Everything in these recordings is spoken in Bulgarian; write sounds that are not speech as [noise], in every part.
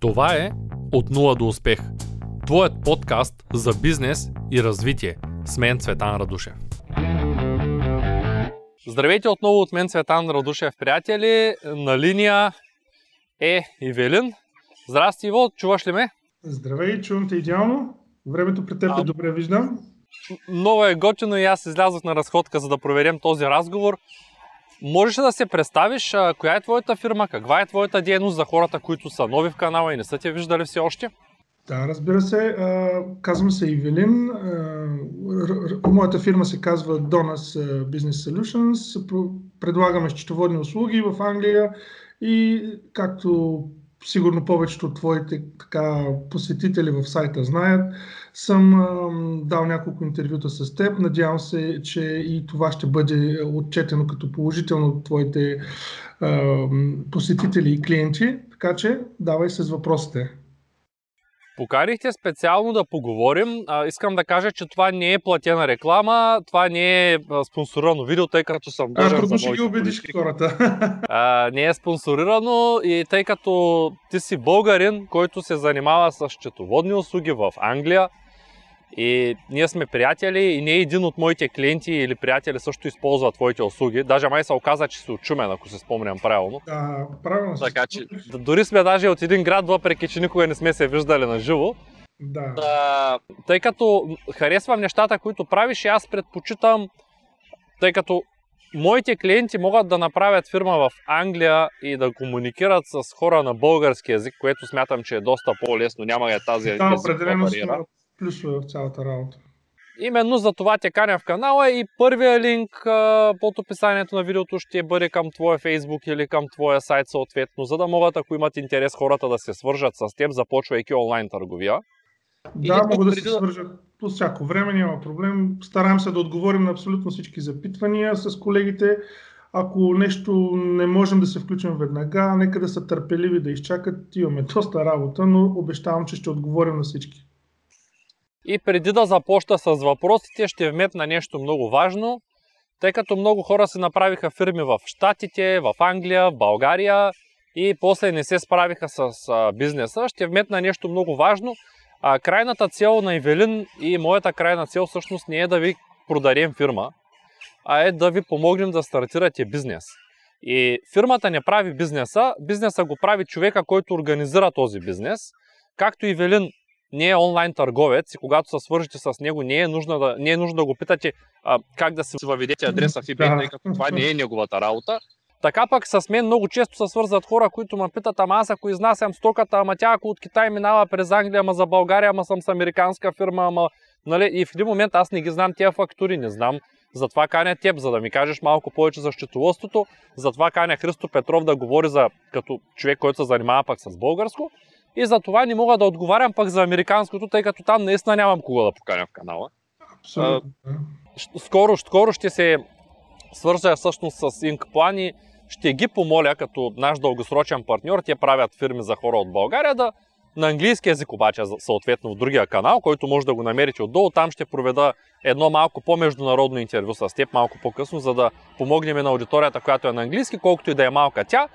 Това е От нула до успех. Твоят подкаст за бизнес и развитие. С мен Цветан Радушев. Здравейте отново от мен Цветан Радушев, приятели. На линия е Ивелин. Здрасти, Иво, чуваш ли ме? Здравей, чувам те идеално. Времето при теб е добре виждам. Много е готино и аз излязох на разходка, за да проверим този разговор. Можеш ли да се представиш а, коя е твоята фирма, каква е твоята дейност за хората, които са нови в канала и не са те виждали все още? Да, разбира се. Казвам се Ивелин. Моята фирма се казва Donas Business Solutions. Предлагаме счетоводни услуги в Англия и както сигурно повечето от твоите така, посетители в сайта знаят, съм дал няколко интервюта с теб. Надявам се, че и това ще бъде отчетено като положително от твоите а, посетители и клиенти. Така че, давай с въпросите. Покарихте специално да поговорим. А, искам да кажа, че това не е платена реклама, това не е спонсорирано видео, тъй като съм а, за ще ги убедиш хората. [laughs] А, не е спонсорирано и тъй като ти си българин, който се занимава с счетоводни услуги в Англия, и ние сме приятели и не един от моите клиенти или приятели също използва твоите услуги. Даже май се оказа, че си очумен, ако се спомням правилно. Да, правилно. Така че дори сме даже от един град, въпреки че никога не сме се виждали на живо. Да. да. Тъй като харесвам нещата, които правиш и аз предпочитам, тъй като моите клиенти могат да направят фирма в Англия и да комуникират с хора на български язик, което смятам, че е доста по-лесно. Няма е тази да, определено бариера плюсове в цялата работа. Именно за това те каня в канала и първия линк а, под описанието на видеото ще бъде към твоя фейсбук или към твоя сайт съответно, за да могат, ако имат интерес хората да се свържат с теб, започвайки онлайн търговия. Да, могат да се свържат по всяко време, няма проблем. Стараем се да отговорим на абсолютно всички запитвания с колегите. Ако нещо не можем да се включим веднага, нека да са търпеливи да изчакат. Имаме доста работа, но обещавам, че ще отговорим на всички. И преди да започна с въпросите, ще вметна нещо много важно, тъй като много хора се направиха фирми в Штатите, в Англия, в България и после не се справиха с бизнеса. Ще вметна нещо много важно. Крайната цел на Ивелин и моята крайна цел всъщност не е да ви продарим фирма, а е да ви помогнем да стартирате бизнес. И фирмата не прави бизнеса, бизнеса го прави човека, който организира този бизнес. Както Ивелин не е онлайн търговец и когато се свържете с него, не е нужно да, не е нужно да го питате а, как да си въведете адреса в eBay, тъй като това не е неговата работа. Така пък с мен много често се свързват хора, които ме питат, ама аз ако изнасям стоката, ама тя ако от Китай минава през Англия, ама за България, ама съм с американска фирма, ама... Нали? И в един момент аз не ги знам тия фактури, не знам. Затова каня теб, за да ми кажеш малко повече за счетоводството. Затова каня Христо Петров да говори за, като човек, който се занимава пък с българско. И за това не мога да отговарям пък за американското, тъй като там наистина нямам кого да поканя в канала. Абсолютно. скоро, скоро ще се свържа всъщност с Inc и ще ги помоля като наш дългосрочен партньор, те правят фирми за хора от България, да на английски язик обаче, съответно в другия канал, който може да го намерите отдолу. Там ще проведа едно малко по-международно интервю с теб малко по-късно, за да помогнем на аудиторията, която е на английски, колкото и да е малка тя.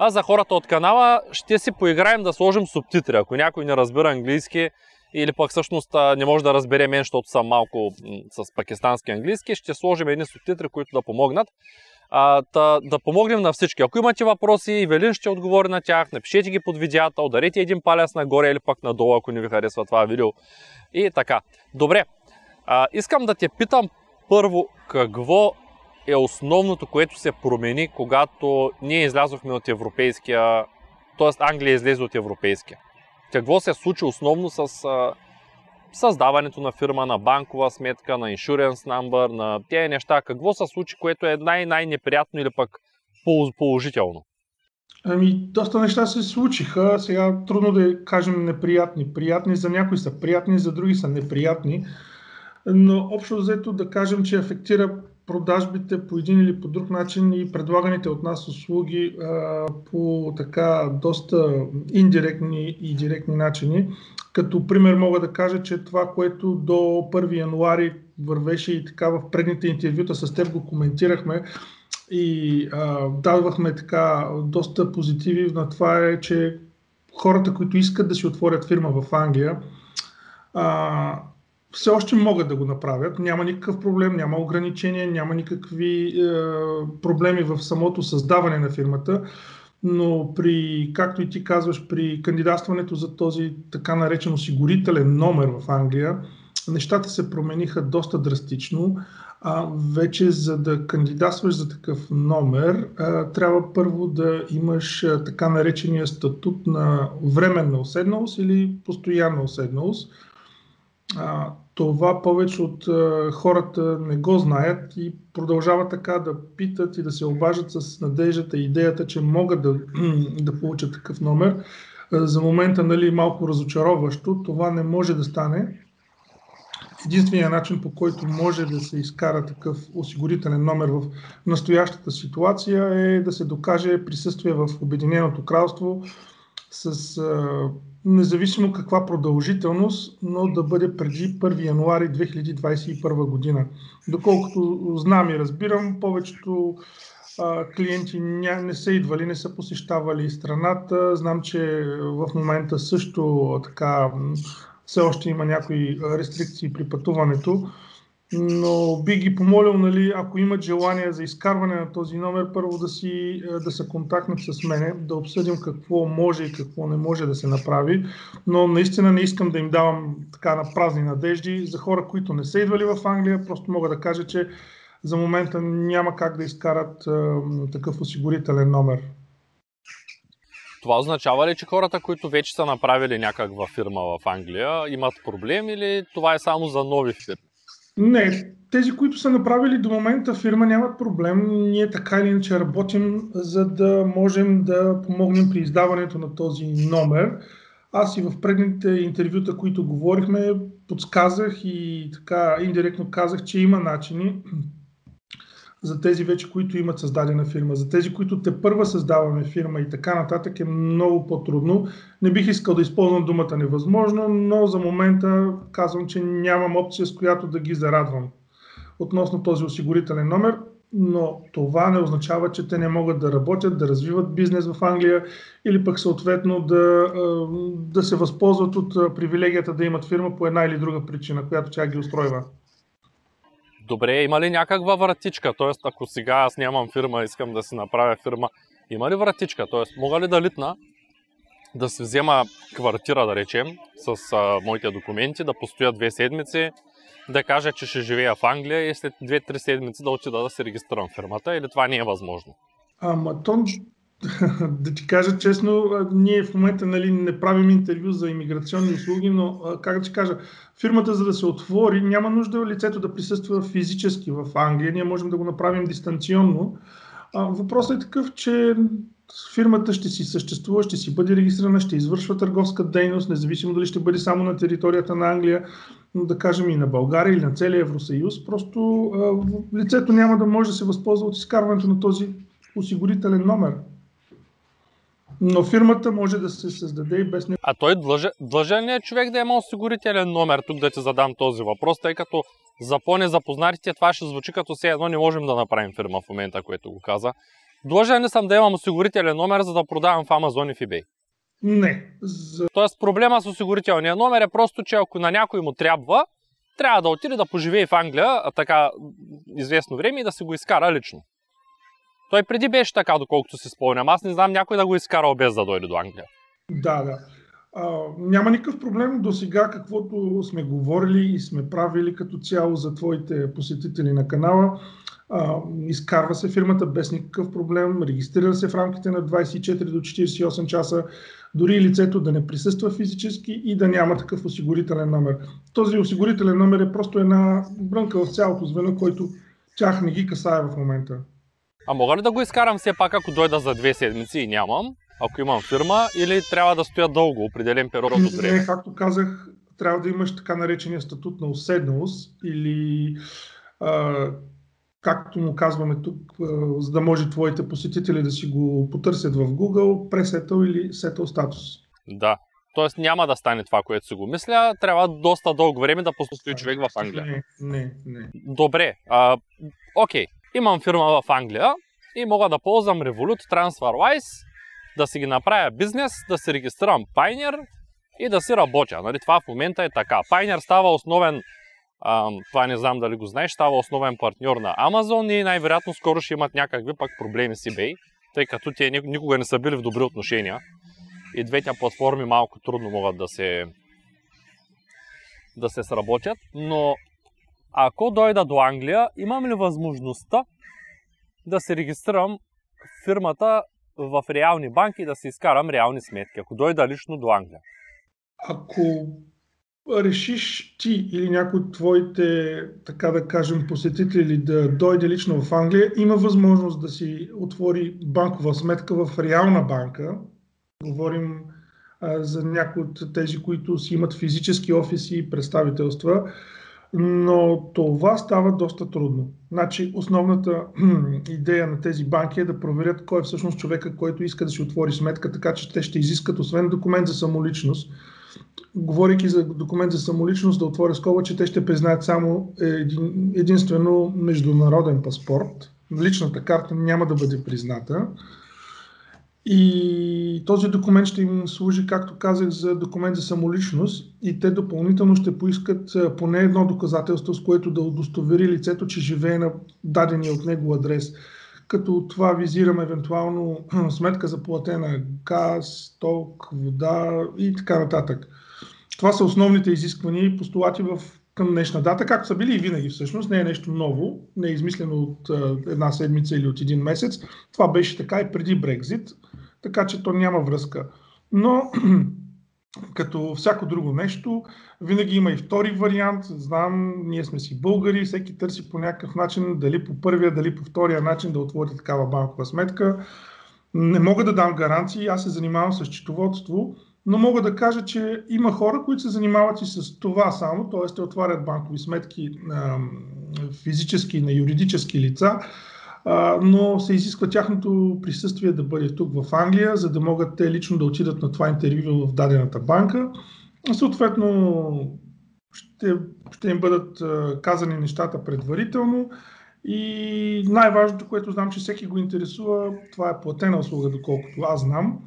А за хората от канала ще си поиграем да сложим субтитри. Ако някой не разбира английски или пък всъщност не може да разбере мен, защото съм малко с пакистански английски, ще сложим едни субтитри, които да помогнат. А, да, да помогнем на всички. Ако имате въпроси, Ивелин ще отговори на тях, напишете ги под видеята, ударете един палец нагоре или пък надолу, ако не ви харесва това видео. И така. Добре, а, искам да те питам първо какво е основното, което се промени, когато ние излязохме от европейския, т.е. Англия излезе от европейския. Какво се случи основно с създаването на фирма, на банкова сметка, на иншуренс number, на тези неща? Какво се случи, което е най-най-неприятно или пък положително? Ами, доста неща се случиха. Сега трудно да кажем неприятни. Приятни за някои са приятни, за други са неприятни. Но общо взето да кажем, че афектира продажбите по един или по друг начин и предлаганите от нас услуги а, по така доста индиректни и директни начини. Като пример мога да кажа, че това, което до 1 януари вървеше и така в предните интервюта с теб го коментирахме и а, давахме така доста позитиви на това е, че хората, които искат да си отворят фирма в Англия, а, все още могат да го направят. Няма никакъв проблем, няма ограничения, няма никакви е, проблеми в самото създаване на фирмата. Но при, както и ти казваш, при кандидатстването за този така наречен осигурителен номер в Англия, нещата се промениха доста драстично. А, вече за да кандидатстваш за такъв номер, трябва първо да имаш така наречения статут на временна уседналост или постоянна уседналост а, това повече от а, хората не го знаят и продължават така да питат и да се обажат с надеждата и идеята, че могат да, [clears throat] да получат такъв номер. А, за момента нали, малко разочароващо. Това не може да стане. Единственият начин по който може да се изкара такъв осигурителен номер в настоящата ситуация е да се докаже присъствие в Обединеното кралство с а, независимо каква продължителност, но да бъде преди 1 януари 2021 година. Доколкото знам и разбирам, повечето а, клиенти ня, не са идвали, не са посещавали страната. Знам, че в момента също така все още има някои рестрикции при пътуването но би ги помолил, нали, ако имат желание за изкарване на този номер, първо да, си, е, да се контактнат с мене, да обсъдим какво може и какво не може да се направи. Но наистина не искам да им давам така на празни надежди. За хора, които не са идвали в Англия, просто мога да кажа, че за момента няма как да изкарат а, е, такъв осигурителен номер. Това означава ли, че хората, които вече са направили някаква фирма в Англия, имат проблем или това е само за нови фирми? Не, тези, които са направили до момента фирма, нямат проблем. Ние така или иначе работим, за да можем да помогнем при издаването на този номер. Аз и в предните интервюта, които говорихме, подсказах и така индиректно казах, че има начини за тези вече, които имат създадена фирма. За тези, които те първа създаваме фирма и така нататък е много по-трудно. Не бих искал да използвам думата невъзможно, но за момента казвам, че нямам опция, с която да ги зарадвам относно този осигурителен номер, но това не означава, че те не могат да работят, да развиват бизнес в Англия или пък съответно да, да се възползват от привилегията да имат фирма по една или друга причина, която тя ги устройва. Добре, има ли някаква вратичка? Тоест, ако сега аз нямам фирма, искам да си направя фирма, има ли вратичка? Тоест, мога ли да литна, да си взема квартира, да речем, с а, моите документи, да постоя две седмици, да кажа, че ще живея в Англия и след 2-3 седмици да отида да се регистрирам фирмата или това не е възможно? Ама то [laughs] да ти кажа честно, ние в момента нали, не правим интервю за иммиграционни услуги, но как да ти кажа, фирмата за да се отвори, няма нужда лицето да присъства физически в Англия. Ние можем да го направим дистанционно. Въпросът е такъв, че фирмата ще си съществува, ще си бъде регистрирана, ще извършва търговска дейност, независимо дали ще бъде само на територията на Англия, да кажем и на България или на целия Евросъюз. Просто лицето няма да може да се възползва от изкарването на този осигурителен номер. Но фирмата може да се създаде и без него. А той длъжен, длъжен ли е човек да има осигурителен номер? Тук да ти задам този въпрос, тъй като за по-незапознатите това ще звучи като все едно не можем да направим фирма в момента, което го каза. Длъжен ли съм да имам осигурителен номер, за да продавам в Amazon и в eBay? Не. За... Тоест проблема с осигурителния номер е просто, че ако на някой му трябва, трябва да отиде да поживее в Англия, а така известно време и да си го изкара лично. Той преди беше така, доколкото си спомням. Аз не знам някой да го изкарал без да дойде до Англия. Да, да. А, няма никакъв проблем до сега, каквото сме говорили и сме правили като цяло за твоите посетители на канала. А, изкарва се фирмата без никакъв проблем, регистрира се в рамките на 24 до 48 часа, дори лицето да не присъства физически и да няма такъв осигурителен номер. Този осигурителен номер е просто една брънка в цялото звено, който тях не ги касае в момента. А мога ли да го изкарам все пак, ако дойда за две седмици и нямам? Ако имам фирма или трябва да стоя дълго, определен период от време? Не, както казах, трябва да имаш така наречения статут на уседналост или а, както му казваме тук, а, за да може твоите посетители да си го потърсят в Google, пресетъл или сетъл статус. Да, Тоест няма да стане това, което си го мисля. Трябва доста дълго време да постои човек в Англия. Не, не, не. Добре. А, окей. Имам фирма в Англия и мога да ползвам Revolut TransferWise да си ги направя бизнес, да си регистрирам Pioneer и да си работя. Нали? Това в момента е така. Pioneer става основен, а, това не знам дали го знаеш, става основен партньор на Amazon и най-вероятно скоро ще имат някакви пак проблеми с eBay, тъй като те никога не са били в добри отношения. И двете платформи малко трудно могат да се, да се сработят, но ако дойда до Англия, имам ли възможността да се регистрирам фирмата в реални банки и да си изкарам реални сметки, ако дойда лично до Англия? Ако решиш ти или някой от твоите, така да кажем, посетители да дойде лично в Англия, има възможност да си отвори банкова сметка в реална банка. Говорим а, за някои от тези, които си имат физически офиси и представителства но това става доста трудно. Значи, основната [clears throat] идея на тези банки е да проверят кой е всъщност човека, който иска да си отвори сметка, така че те ще изискат, освен документ за самоличност, говорейки за документ за самоличност, да отворя скоба, че те ще признаят само един, единствено международен паспорт. Личната карта няма да бъде призната. И този документ ще им служи, както казах, за документ за самоличност и те допълнително ще поискат поне едно доказателство, с което да удостовери лицето, че живее на дадения от него адрес. Като това визирам евентуално сметка за платена газ, ток, вода и така нататък. Това са основните изисквания и постулати в към днешна дата, както са били и винаги всъщност. Не е нещо ново, не е измислено от една седмица или от един месец. Това беше така и преди Брекзит така че то няма връзка. Но [clears throat] като всяко друго нещо, винаги има и втори вариант. Знам, ние сме си българи, всеки търси по някакъв начин, дали по първия, дали по втория начин да отвори такава банкова сметка. Не мога да дам гаранции, аз се занимавам с счетоводство, но мога да кажа, че има хора, които се занимават и с това само, т.е. те отварят банкови сметки на физически, на юридически лица, но се изисква тяхното присъствие да бъде тук в Англия, за да могат те лично да отидат на това интервю в дадената банка. Съответно, ще, ще им бъдат казани нещата предварително. И най-важното, което знам, че всеки го интересува, това е платена услуга, доколкото аз знам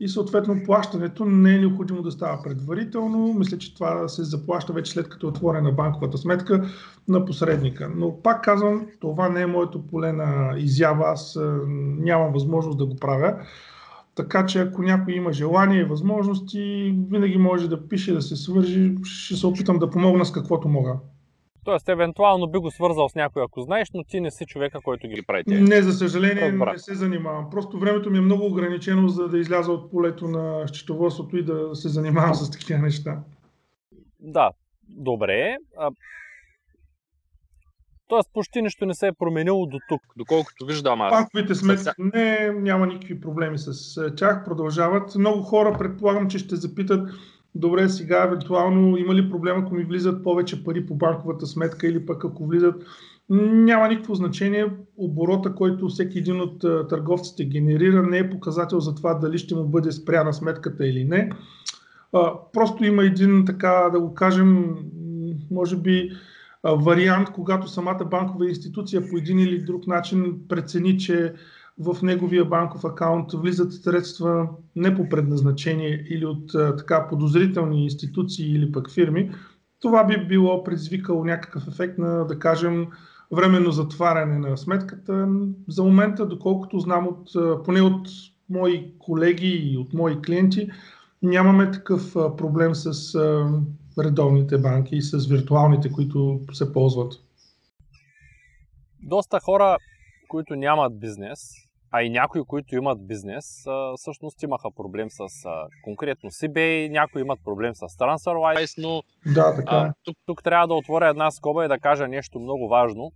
и съответно плащането не е необходимо да става предварително. Мисля, че това се заплаща вече след като е отворена банковата сметка на посредника. Но пак казвам, това не е моето поле на изява. Аз нямам възможност да го правя. Така че ако някой има желание и възможности, винаги може да пише, да се свържи. Ще се опитам да помогна с каквото мога. Тоест, евентуално би го свързал с някой, ако знаеш, но ти не си човека, който ги прави. Не, за съжаление, Разбрах. не се занимавам. Просто времето ми е много ограничено, за да изляза от полето на счетоводството и да се занимавам с такива неща. Да, добре. А... Тоест, почти нищо не се е променило до тук, доколкото виждам аз. Банковите сметки не, няма никакви проблеми с тях, продължават. Много хора предполагам, че ще запитат добре, сега евентуално има ли проблем, ако ми влизат повече пари по банковата сметка или пък ако влизат няма никакво значение. Оборота, който всеки един от търговците генерира, не е показател за това дали ще му бъде спряна сметката или не. Просто има един, така да го кажем, може би вариант, когато самата банкова институция по един или друг начин прецени, че в неговия банков акаунт влизат средства не по предназначение или от така подозрителни институции или пък фирми, това би било предизвикало някакъв ефект на, да кажем, временно затваряне на сметката. За момента, доколкото знам от, поне от мои колеги и от мои клиенти, нямаме такъв проблем с редовните банки и с виртуалните, които се ползват. Доста хора, които нямат бизнес, а и някои, които имат бизнес, всъщност имаха проблем с конкретно eBay, някои имат проблем с TransferWise, но да, така. А, тук, тук трябва да отворя една скоба и да кажа нещо много важно.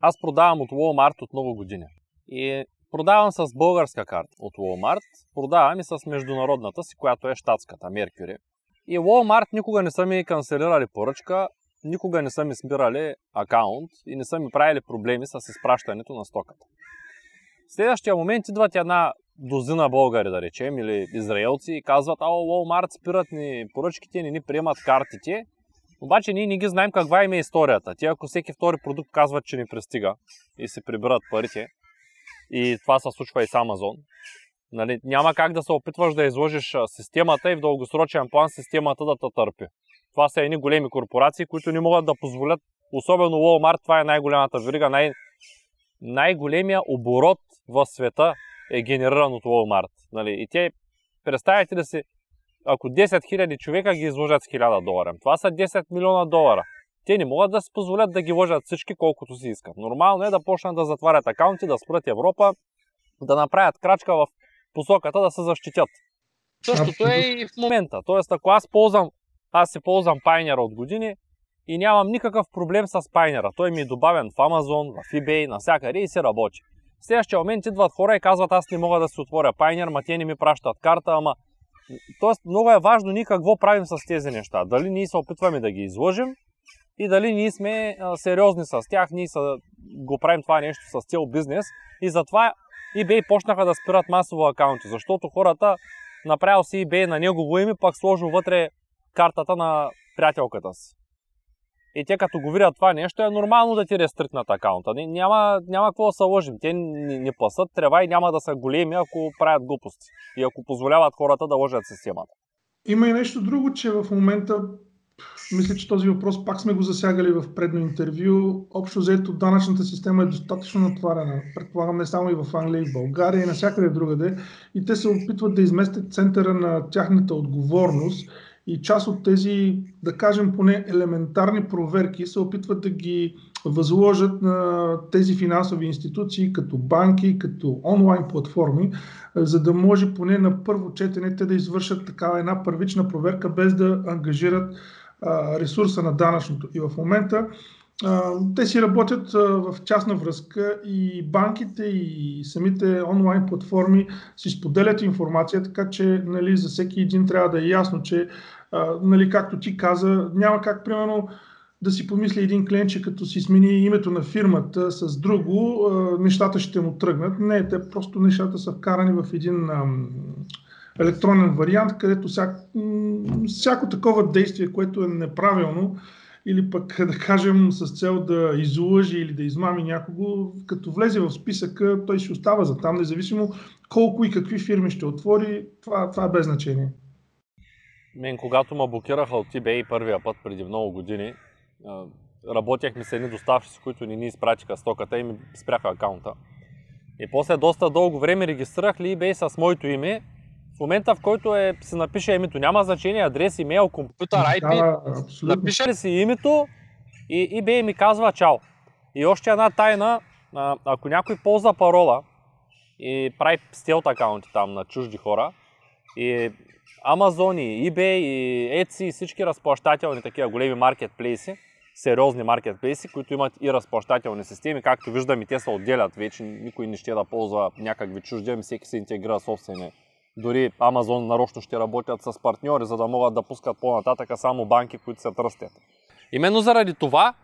Аз продавам от Walmart от много години. И продавам с българска карта от Walmart, продавам и с международната си, която е щатската, Mercury. И Walmart никога не са ми канцелирали поръчка, никога не са ми спирали акаунт и не са ми правили проблеми с изпращането на стоката. Следващия момент идват една дозина българи, да речем, или израелци и казват, ало, Walmart спират ни поръчките, не ни приемат картите, обаче ние не ги знаем каква им е историята. Те ако всеки втори продукт казват, че ни пристига и се прибират парите, и това се случва и с Амазон, Нали, няма как да се опитваш да изложиш системата и в дългосрочен план системата да те търпи. Това са едни големи корпорации, които не могат да позволят, особено Walmart, това е най-голямата верига, най- най-големия оборот в света е генериран от Walmart. Нали? И те, представете ли си, ако 10 000 човека ги изложат с 1000 долара, това са 10 милиона долара. Те не могат да си позволят да ги лъжат всички колкото си искат. Нормално е да почнат да затварят акаунти, да спрат Европа, да направят крачка в посоката да се защитят. Същото е и в момента. Тоест, ако аз ползвам, аз се ползвам Pioneer от години и нямам никакъв проблем с Pioneer. Той ми е добавен в Amazon, в eBay, навсякъде и се работи. В следващия момент идват хора и казват, аз не мога да си отворя Pioneer, ма те не ми пращат карта, ама... Тоест, много е важно ние какво правим с тези неща. Дали ние се опитваме да ги изложим и дали ние сме а, сериозни с тях, ние са, го правим това нещо с цел бизнес. И затова eBay почнаха да спират масово акаунти, защото хората направил си eBay на негово име, пак сложил вътре картата на приятелката си. И те като го видят това нещо, е нормално да ти рестрикнат акаунта. Няма, няма какво да се лъжим. Те не, не пасат трева и няма да са големи, ако правят глупости. И ако позволяват хората да лъжат системата. Има и нещо друго, че в момента мисля, че този въпрос пак сме го засягали в предно интервю. Общо взето данъчната система е достатъчно натварена. Предполагам не само и в Англия, и в България, и навсякъде другаде. И те се опитват да изместят центъра на тяхната отговорност и част от тези, да кажем, поне елементарни проверки се опитват да ги възложат на тези финансови институции, като банки, като онлайн платформи, за да може поне на първо четене те да извършат такава една първична проверка, без да ангажират ресурса на данъчното. И в момента те си работят в частна връзка и банките и самите онлайн платформи си споделят информация, така че нали, за всеки един трябва да е ясно, че нали, както ти каза, няма как примерно да си помисли един клиент, че като си смени името на фирмата с друго, нещата ще му тръгнат. Не, те просто нещата са вкарани в един електронен вариант, където всяко, всяко такова действие, което е неправилно, или пък [laughs] да кажем с цел да излъжи или да измами някого, като влезе в списъка, той ще остава за там, независимо колко и какви фирми ще отвори, това, това е без значение. Мен, когато ме блокираха от eBay първия път преди много години, работяхме с едни доставчици, които ни ни изпратиха стоката и ми спряха акаунта. И после доста дълго време регистрирах ли eBay с моето име в момента, в който е, се напише името, няма значение адрес, имейл, компютър, IP, да, напише ли си името и eBay ми казва чао. И още една тайна, ако някой ползва парола и прави стелт акаунти там на чужди хора, и Amazon, и eBay, и Etsy, и всички разплащателни такива големи маркетплейси, сериозни маркетплейси, които имат и разплащателни системи. Както виждаме, те се отделят вече. Никой не ще да ползва някакви чужди, ами всеки се интегрира собствени дори Амазон нарочно ще работят с партньори, за да могат да пускат по-нататък само банки, които се тръстят. Именно заради това,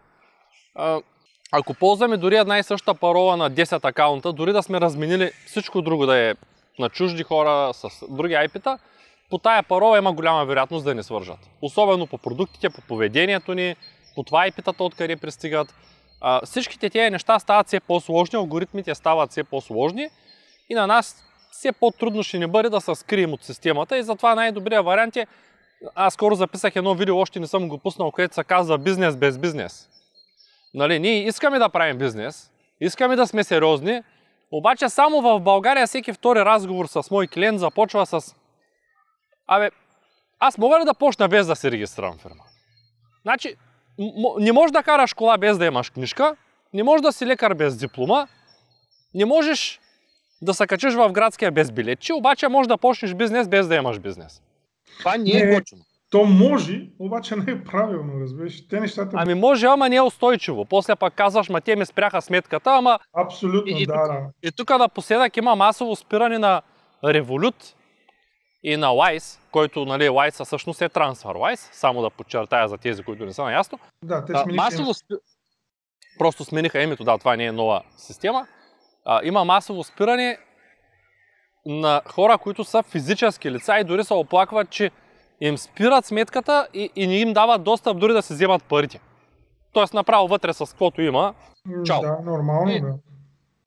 ако ползваме дори една и съща парола на 10 акаунта, дори да сме разменили всичко друго да е на чужди хора с други IP-та, по тая парола има голяма вероятност да ни свържат. Особено по продуктите, по поведението ни, по това IP-тата откъде пристигат. Всичките тези неща стават все по-сложни, алгоритмите стават все по-сложни и на нас все по-трудно ще ни бъде да се скрием от системата и затова най-добрият вариант е, аз скоро записах едно видео, още не съм го пуснал, където се казва бизнес без бизнес. Нали, ние искаме да правим бизнес, искаме да сме сериозни, обаче само в България всеки втори разговор с мой клиент започва с Абе, аз мога ли да почна без да се регистрирам фирма? Значи, не можеш да караш кола без да имаш книжка, не можеш да си лекар без диплома, не можеш да се качиш в градския без билетче, обаче може да почнеш бизнес без да имаш бизнес. Това не е готино. То може, обаче не е правилно, разбираш. Те нещата... Ами може, ама не е устойчиво. После пак казваш, ма те ми спряха сметката, ама... Абсолютно, и, да, да. И, и тук напоследък има масово спиране на Revolut и на Wise, който, нали, Wise всъщност е TransferWise, само да подчертая за тези, които не са наясно. Да, те смениха... Масово. Просто смениха името, да, това не е нова система а, има масово спиране на хора, които са физически лица и дори се оплакват, че им спират сметката и, и не им дават достъп дори да се вземат парите. Тоест направо вътре с каквото има. Чао. Да, нормално, и, да.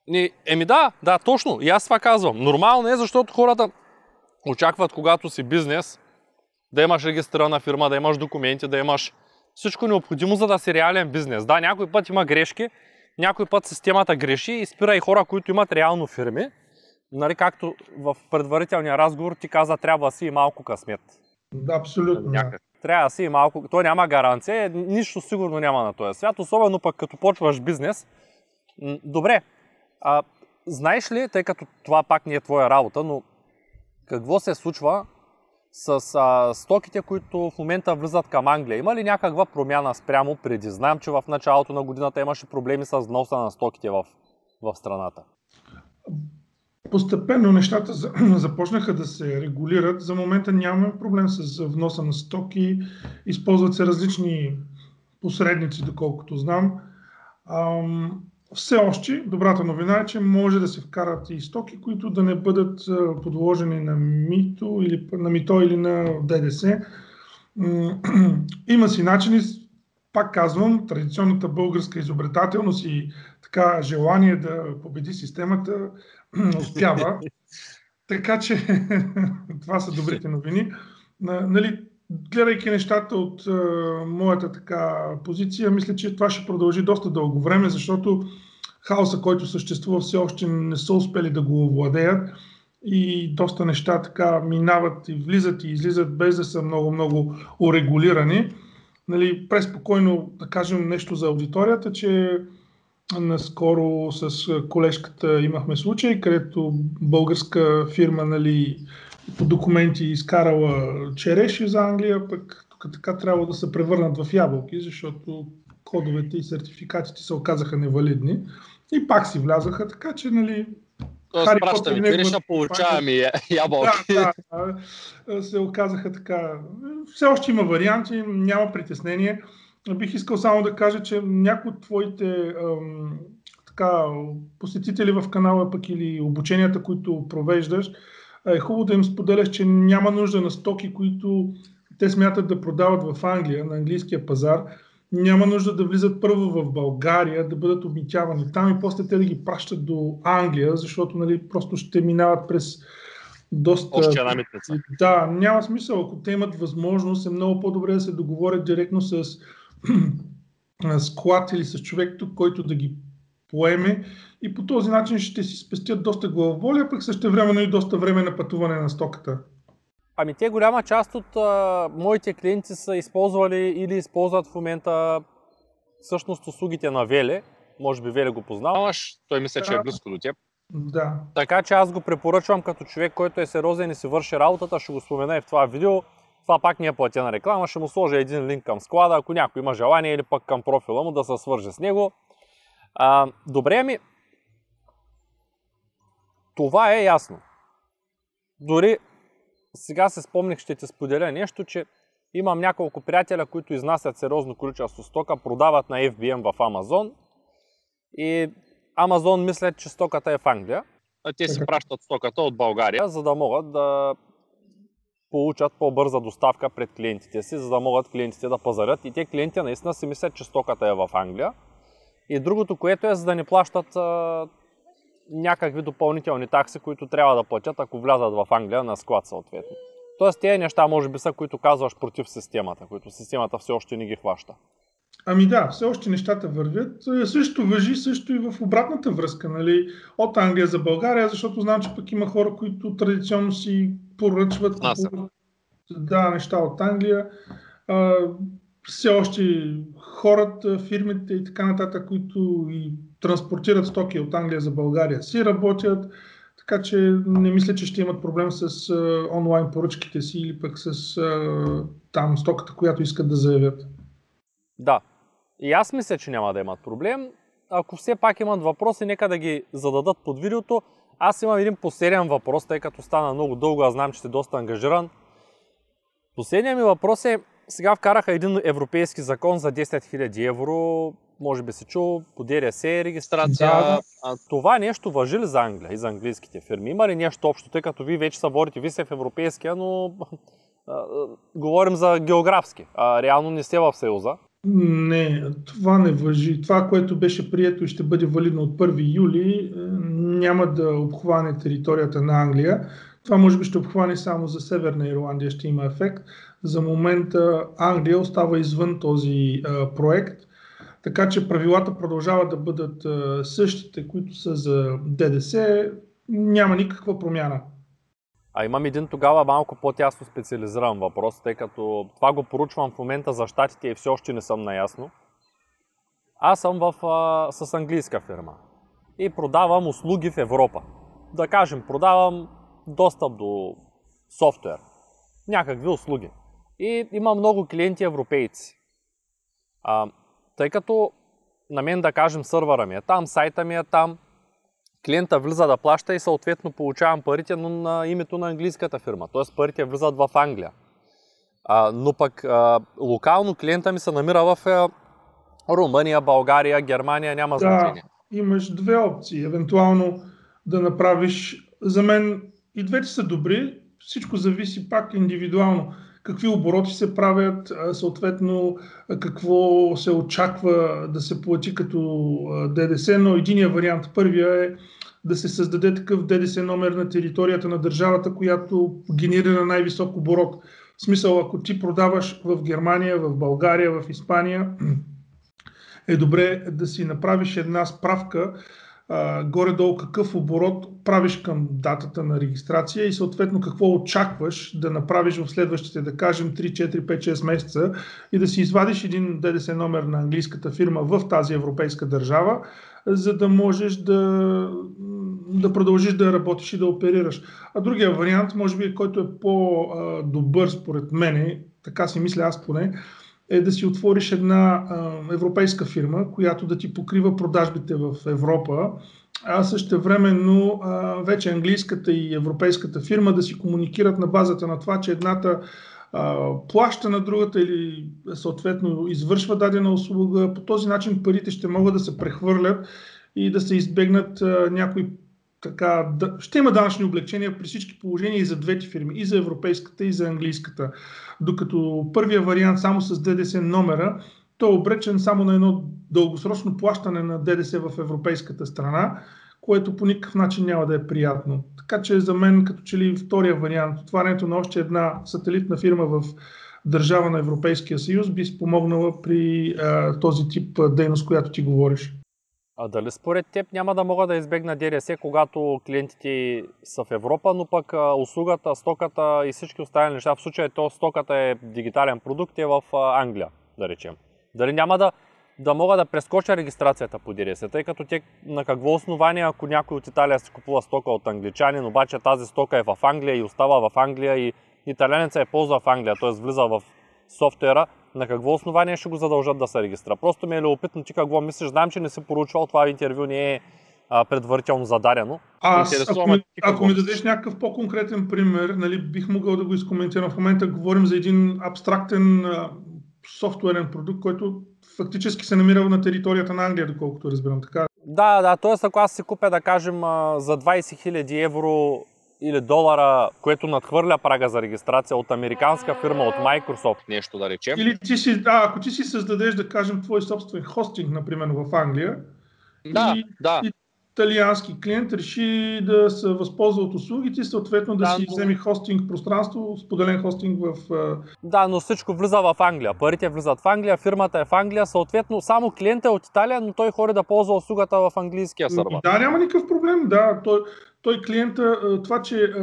И, еми да, да, точно. И аз това казвам. Нормално е, защото хората очакват, когато си бизнес, да имаш регистрирана фирма, да имаш документи, да имаш всичко необходимо, за да си реален бизнес. Да, някой път има грешки, някой път системата греши и спира и хора, които имат реално фирми. Нали, както в предварителния разговор ти каза, трябва да си и малко късмет. Да, абсолютно. Някак. Трябва да си и малко. Той няма гаранция, нищо сигурно няма на този свят, особено пък като почваш бизнес. Добре, а, знаеш ли, тъй като това пак не е твоя работа, но какво се случва с а, стоките, които в момента влизат към Англия? Има ли някаква промяна спрямо преди? Знам, че в началото на годината имаше проблеми с вноса на стоките в, в страната. Постепенно нещата [clears throat] започнаха да се регулират. За момента нямаме проблем с вноса на стоки. Използват се различни посредници, доколкото знам. Все още добрата новина е, че може да се вкарат и стоки, които да не бъдат подложени на мито или на мито или на ДДС. [clears throat] Има си начини, пак казвам, традиционната българска изобретателност и така желание да победи системата [clears throat] успява. [laughs] така че [laughs] това са добрите новини. Нали, гледайки нещата от а, моята така позиция, мисля, че това ще продължи доста дълго време, защото хаоса, който съществува, все още не са успели да го овладеят и доста неща така минават и влизат и излизат без да са много-много урегулирани. Нали, преспокойно да кажем нещо за аудиторията, че наскоро с колежката имахме случай, където българска фирма нали, по документи изкарала череши за Англия, пък тук така трябва да се превърнат в ябълки, защото кодовете и сертификатите се оказаха невалидни и пак си влязаха, така че нали, Тоест, пращаме череша, получаваме ябълки. Да, да, се оказаха така. Все още има варианти, няма притеснение. Бих искал само да кажа, че някои от твоите ам, така, посетители в канала, пък или обученията, които провеждаш, е хубаво да им споделяш, че няма нужда на стоки, които те смятат да продават в Англия, на английския пазар. Няма нужда да влизат първо в България, да бъдат обмитявани там и после те да ги пращат до Англия, защото нали, просто ще минават през доста... Още една митница. Да, няма смисъл. Ако те имат възможност, е много по-добре да се договорят директно с [clears throat] склад или с човек тук, който да ги поеме и по този начин ще си спестят доста главолия, пък също времено и доста време на пътуване на стоката. Ами те голяма част от а, моите клиенти са използвали или използват в момента всъщност услугите на Веле. Може би Веле го познаваш, той мисля, че е близко до теб. Да. Така че аз го препоръчвам като човек, който е сериозен и си върши работата, ще го спомена и в това видео. Това пак не е платена реклама, ще му сложа един линк към склада, ако някой има желание или пък към профила му да се свърже с него. А, добре, ми. Това е ясно. Дори сега се спомних, ще ти споделя нещо, че имам няколко приятеля, които изнасят сериозно количество стока, продават на FBM в Амазон и Амазон мислят, че стоката е в Англия. А те си пращат стоката от България, за да могат да получат по-бърза доставка пред клиентите си, за да могат клиентите да пазарят. И те клиенти наистина си мислят, че стоката е в Англия. И другото, което е за да не плащат а, някакви допълнителни такси, които трябва да платят, ако влязат в Англия на склад съответно. Тоест тези неща може би са, които казваш против системата, които системата все още не ги хваща. Ами да, все още нещата вървят. Също въжи също и в обратната връзка, нали, от Англия за България, защото знам, че пък има хора, които традиционно си поръчват да, неща от Англия. А, все още хората, фирмите и така нататък, които и транспортират стоки от Англия за България, си работят, така че не мисля, че ще имат проблем с а, онлайн поръчките си или пък с а, там стоката, която искат да заявят. Да, и аз мисля, че няма да имат проблем. Ако все пак имат въпроси, нека да ги зададат под видеото. Аз имам един последен въпрос, тъй като стана много дълго, аз знам, че сте доста ангажиран. Последният ми въпрос е, сега вкараха един европейски закон за 10 000 евро, може би се чул, по ДРС регистрация. Да. А, това нещо въжи ли за Англия и за английските фирми? Има ли нещо общо, тъй като вие вече са водите, вие сте в европейския, но а, говорим за географски. А, реално не сте в Съюза. Не, това не въжи. Това, което беше прието и ще бъде валидно от 1 юли, е, няма да обхване територията на Англия. Това може би ще обхване само за Северна Ирландия, ще има ефект. За момента Англия остава извън този а, проект, така че правилата продължават да бъдат а, същите, които са за ДДС. Няма никаква промяна. А имам един тогава малко по-тясно специализиран въпрос, тъй като това го поручвам в момента за щатите и все още не съм наясно. Аз съм в, а, с английска фирма и продавам услуги в Европа. Да кажем, продавам достъп до софтуер, някакви услуги. И има много клиенти европейци. А, тъй като на мен, да кажем, сървъра ми е там, сайта ми е там, клиента влиза да плаща и съответно получавам парите, но на името на английската фирма. Т.е. парите влизат в Англия. А, но пък а, локално клиента ми се намира в а, Румъния, България, Германия, няма да, значение. Имаш две опции. Евентуално да направиш. За мен и двете са добри. Всичко зависи пак индивидуално. Какви обороти се правят, съответно какво се очаква да се плати като ДДС, но единия вариант, първия е да се създаде такъв ДДС номер на територията на държавата, която генерира най-висок оборот. В смисъл, ако ти продаваш в Германия, в България, в Испания, е добре да си направиш една справка горе-долу какъв оборот правиш към датата на регистрация и съответно какво очакваш да направиш в следващите, да кажем, 3, 4, 5, 6 месеца и да си извадиш един ДДС номер на английската фирма в тази европейска държава, за да можеш да, да продължиш да работиш и да оперираш. А другия вариант, може би, който е по-добър според мене, така си мисля аз поне, е да си отвориш една а, европейска фирма, която да ти покрива продажбите в Европа, а също времено вече английската и европейската фирма да си комуникират на базата на това, че едната а, плаща на другата или съответно извършва дадена услуга. По този начин парите ще могат да се прехвърлят и да се избегнат а, някои така, да, ще има данъчни облегчения при всички положения и за двете фирми, и за европейската, и за английската. Докато първия вариант само с ДДС номера, то е обречен само на едно дългосрочно плащане на ДДС в европейската страна, което по никакъв начин няма да е приятно. Така че за мен, като че ли втория вариант, отварянето на още една сателитна фирма в държава на Европейския съюз би спомогнала при а, този тип дейност, която ти говориш. А дали според теб няма да мога да избегна ДДС, когато клиентите са в Европа, но пък услугата, стоката и всички останали неща, в случая то стоката е дигитален продукт, е в Англия, да речем. Дали няма да, да мога да прескоча регистрацията по ДДС, тъй като те на какво основание, ако някой от Италия си купува стока от англичанин, обаче тази стока е в Англия и остава в Англия и италянеца е ползва в Англия, т.е. влиза в софтуера, на какво основание ще го задължат да се регистрира. Просто ми е любопитно ти какво мислиш. Знам, че не си поручвал, това интервю не е а, предварително зададено. Аз, ако, ми, ако ми дадеш някакъв по-конкретен пример, нали, бих могъл да го изкоментирам. В момента говорим за един абстрактен а, софтуерен продукт, който фактически се намира на територията на Англия, доколкото разбирам. Така. Да, да, т.е. ако аз си купя, да кажем, за 20 000 евро или долара, което надхвърля прага за регистрация от американска фирма, от Microsoft, нещо да речем. Или ти си, да, ако ти си създадеш, да кажем, твой собствен хостинг, например, в Англия, да, и, да. и италиански клиент реши да се възползва от услугите, съответно да, да си но... вземе хостинг пространство, споделен хостинг в... Да, но всичко влиза в Англия. Парите влизат в Англия, фирмата е в Англия, съответно само клиентът е от Италия, но той хори да ползва услугата в английския сървър. Да, няма никакъв проблем, да. Той, той клиента, това, че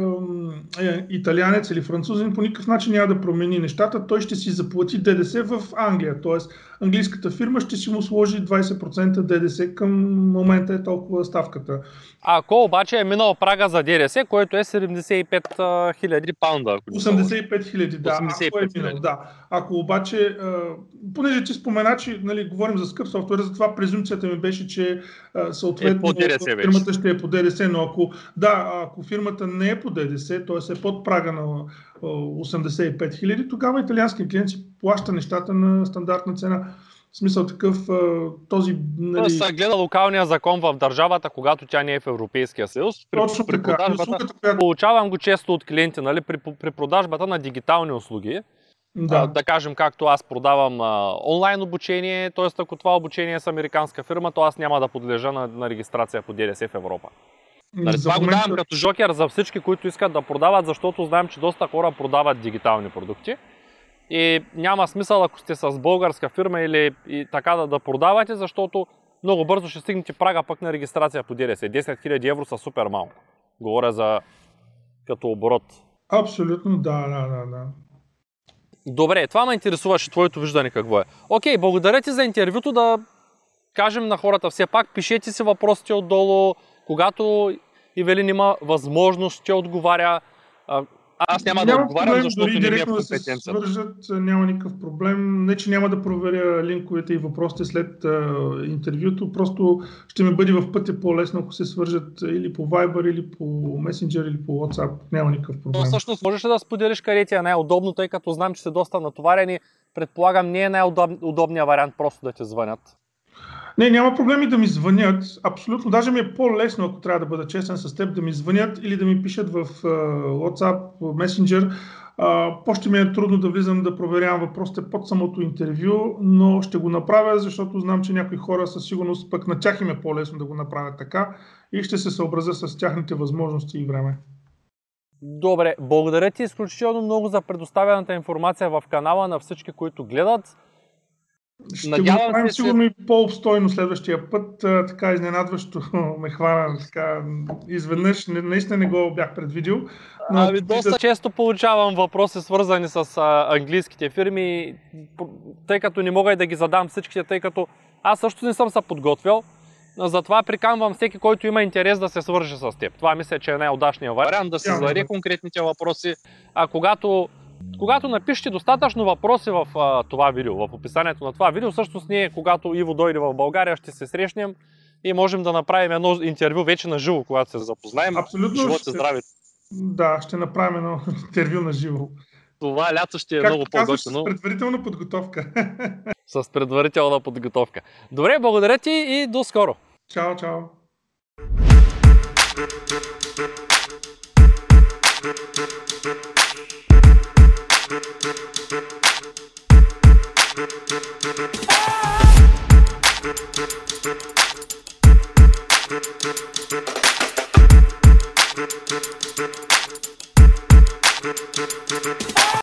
е италянец или французин, по никакъв начин няма да промени нещата. Той ще си заплати ДДС в Англия. Тоест, английската фирма ще си му сложи 20% ДДС към момента е толкова ставката. Ако обаче е минал прага за ДДС, който е 75 хиляди паунда. 85 хиляди, да. 85 ако е минал, да. Ако обаче, понеже ти спомена, че нали, говорим за скъп софтуер, затова презумцията ми беше, че съответно е фирмата ще е по ДДС, но ако, да, ако фирмата не е по ДДС, т.е. е под прага на 85 хиляди, тогава италианският клиент си плаща нещата на стандартна цена. В смисъл такъв този... Нали... се гледа локалния закон в държавата, когато тя не е в Европейския съюз. При, Точно при така. Продажбата, която... Получавам го често от клиенти, нали, при, при продажбата на дигитални услуги. Да. да кажем, както аз продавам а, онлайн обучение, т.е. ако това обучение е с американска фирма, то аз няма да подлежа на, на регистрация по ДДС в Европа. Нали, това момента... го давам като жокер за всички, които искат да продават, защото знаем, че доста хора продават дигитални продукти. И няма смисъл, ако сте с българска фирма или и така да, да продавате, защото много бързо ще стигнете прага пък на регистрация по ДДС. 10 000 евро са супер малко. Говоря за като оборот. Абсолютно, да, да, да, да. Добре, това ме интересуваше твоето виждане какво е. Окей, благодаря ти за интервюто да кажем на хората все пак, пишете си въпросите отдолу, когато Ивелин има възможност, ще отговаря. Аз няма, няма да отговарям, проблем, защото дори не е в да се свържат, няма никакъв проблем. Не, че няма да проверя линковете и въпросите след а, интервюто, просто ще ми бъде в пътя по-лесно, ако се свържат или по Viber, или по Messenger, или по WhatsApp. Няма никакъв проблем. Но всъщност можеш ли да споделиш къде ти е най-удобно, тъй като знам, че сте доста натоварени. Предполагам, не е най-удобният вариант просто да те звънят. Не, няма проблеми да ми звънят. Абсолютно. Даже ми е по-лесно, ако трябва да бъда честен с теб, да ми звънят или да ми пишат в uh, WhatsApp, Messenger. Uh, по-ще ми е трудно да влизам да проверявам въпросите под самото интервю, но ще го направя, защото знам, че някои хора със сигурност пък на тях им е по-лесно да го направят така и ще се съобразя с тяхните възможности и време. Добре, благодаря ти изключително много за предоставената информация в канала на всички, които гледат. Ще Надявам го направим се, сигурно и по-обстойно следващия път. Така изненадващо [laughs] ме хвана така изведнъж. Наистина не го бях предвидил. Но... Ами, доста да... често получавам въпроси свързани с а, английските фирми, тъй като не мога и да ги задам всичките, тъй като аз също не съм се подготвил. Затова приканвам всеки, който има интерес да се свърже с теб. Това мисля, че е най-удачният вариант да се зададе конкретните въпроси. А когато когато напишете достатъчно въпроси в а, това видео, в описанието на това видео, всъщност ние, когато Иво дойде в България, ще се срещнем и можем да направим едно интервю вече на живо, когато се запознаем. Абсолютно. Живот ще... здраве. Да, ще направим едно [laughs] интервю на живо. Това лято ще е как много по-готино. С предварителна подготовка. [laughs] с предварителна подготовка. Добре, благодаря ти и до скоро. Чао, чао. Thank you.